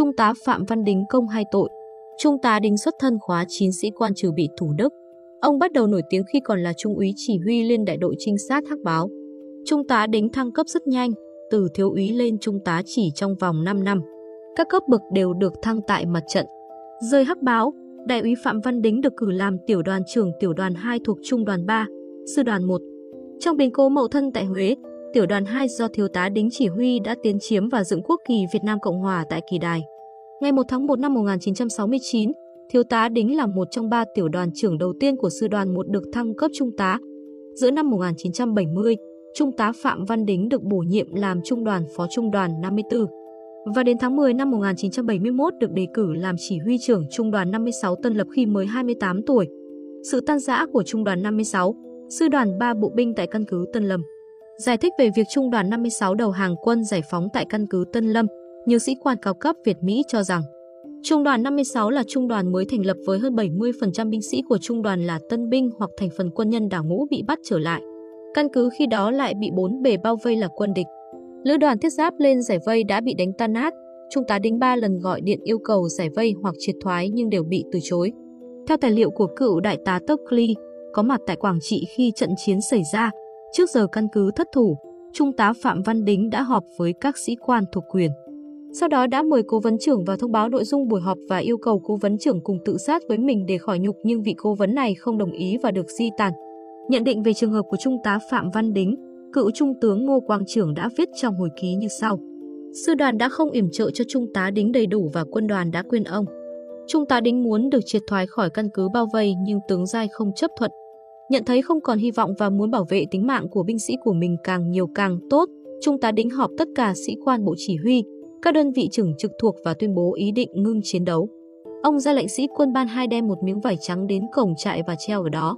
Trung tá Phạm Văn Đính công hai tội. Trung tá Đính xuất thân khóa 9 sĩ quan trừ bị Thủ Đức. Ông bắt đầu nổi tiếng khi còn là trung úy chỉ huy liên đại đội trinh sát Hắc Báo. Trung tá Đính thăng cấp rất nhanh, từ thiếu úy lên trung tá chỉ trong vòng 5 năm. Các cấp bậc đều được thăng tại mặt trận. Rơi Hắc Báo, đại úy Phạm Văn Đính được cử làm tiểu đoàn trưởng tiểu đoàn 2 thuộc trung đoàn 3, sư đoàn 1. Trong biến cố mậu thân tại Huế, tiểu đoàn 2 do thiếu tá Đính chỉ huy đã tiến chiếm và dựng quốc kỳ Việt Nam Cộng Hòa tại Kỳ Đài. Ngày 1 tháng 1 năm 1969, thiếu tá Đính là một trong ba tiểu đoàn trưởng đầu tiên của sư đoàn 1 được thăng cấp trung tá. Giữa năm 1970, trung tá Phạm Văn Đính được bổ nhiệm làm trung đoàn phó trung đoàn 54. Và đến tháng 10 năm 1971 được đề cử làm chỉ huy trưởng trung đoàn 56 Tân Lập khi mới 28 tuổi. Sự tan rã của trung đoàn 56, sư đoàn 3 bộ binh tại căn cứ Tân Lâm. Giải thích về việc trung đoàn 56 đầu hàng quân giải phóng tại căn cứ Tân Lâm, nhiều sĩ quan cao cấp Việt Mỹ cho rằng Trung đoàn 56 là trung đoàn mới thành lập với hơn 70% binh sĩ của trung đoàn là tân binh hoặc thành phần quân nhân đảo ngũ bị bắt trở lại. Căn cứ khi đó lại bị bốn bề bao vây là quân địch. Lữ đoàn thiết giáp lên giải vây đã bị đánh tan nát. Trung tá Đinh ba lần gọi điện yêu cầu giải vây hoặc triệt thoái nhưng đều bị từ chối. Theo tài liệu của cựu đại tá Tockley, có mặt tại Quảng Trị khi trận chiến xảy ra, trước giờ căn cứ thất thủ, Trung tá Phạm Văn Đính đã họp với các sĩ quan thuộc quyền. Sau đó đã mời cố vấn trưởng vào thông báo nội dung buổi họp và yêu cầu cố vấn trưởng cùng tự sát với mình để khỏi nhục nhưng vị cố vấn này không đồng ý và được di tản. Nhận định về trường hợp của Trung tá Phạm Văn Đính, cựu Trung tướng Ngô Quang Trưởng đã viết trong hồi ký như sau. Sư đoàn đã không yểm trợ cho Trung tá Đính đầy đủ và quân đoàn đã quên ông. Trung tá Đính muốn được triệt thoái khỏi căn cứ bao vây nhưng tướng Giai không chấp thuận. Nhận thấy không còn hy vọng và muốn bảo vệ tính mạng của binh sĩ của mình càng nhiều càng tốt, Trung tá Đính họp tất cả sĩ quan bộ chỉ huy, các đơn vị trưởng trực thuộc và tuyên bố ý định ngưng chiến đấu. Ông ra lệnh sĩ quân ban hai đem một miếng vải trắng đến cổng trại và treo ở đó.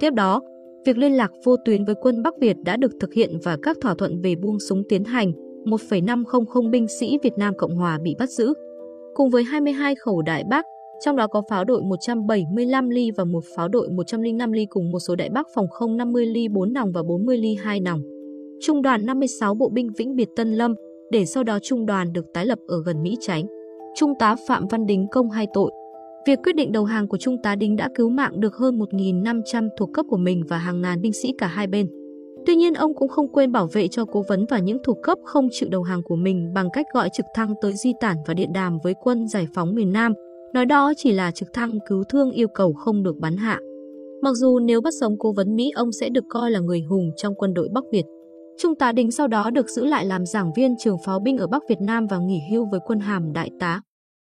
Tiếp đó, việc liên lạc vô tuyến với quân Bắc Việt đã được thực hiện và các thỏa thuận về buông súng tiến hành. 1,500 binh sĩ Việt Nam Cộng Hòa bị bắt giữ. Cùng với 22 khẩu đại bác, trong đó có pháo đội 175 ly và một pháo đội 105 ly cùng một số đại bác phòng không 50 ly 4 nòng và 40 ly 2 nòng. Trung đoàn 56 bộ binh Vĩnh Biệt Tân Lâm, để sau đó trung đoàn được tái lập ở gần Mỹ Chánh. Trung tá Phạm Văn Đính công hai tội. Việc quyết định đầu hàng của Trung tá Đính đã cứu mạng được hơn 1.500 thuộc cấp của mình và hàng ngàn binh sĩ cả hai bên. Tuy nhiên ông cũng không quên bảo vệ cho cố vấn và những thuộc cấp không chịu đầu hàng của mình bằng cách gọi trực thăng tới di tản và điện đàm với quân giải phóng miền Nam, nói đó chỉ là trực thăng cứu thương yêu cầu không được bắn hạ. Mặc dù nếu bắt sống cố vấn Mỹ, ông sẽ được coi là người hùng trong quân đội Bắc Việt. Trung tá Đình sau đó được giữ lại làm giảng viên trường pháo binh ở Bắc Việt Nam và nghỉ hưu với quân hàm đại tá.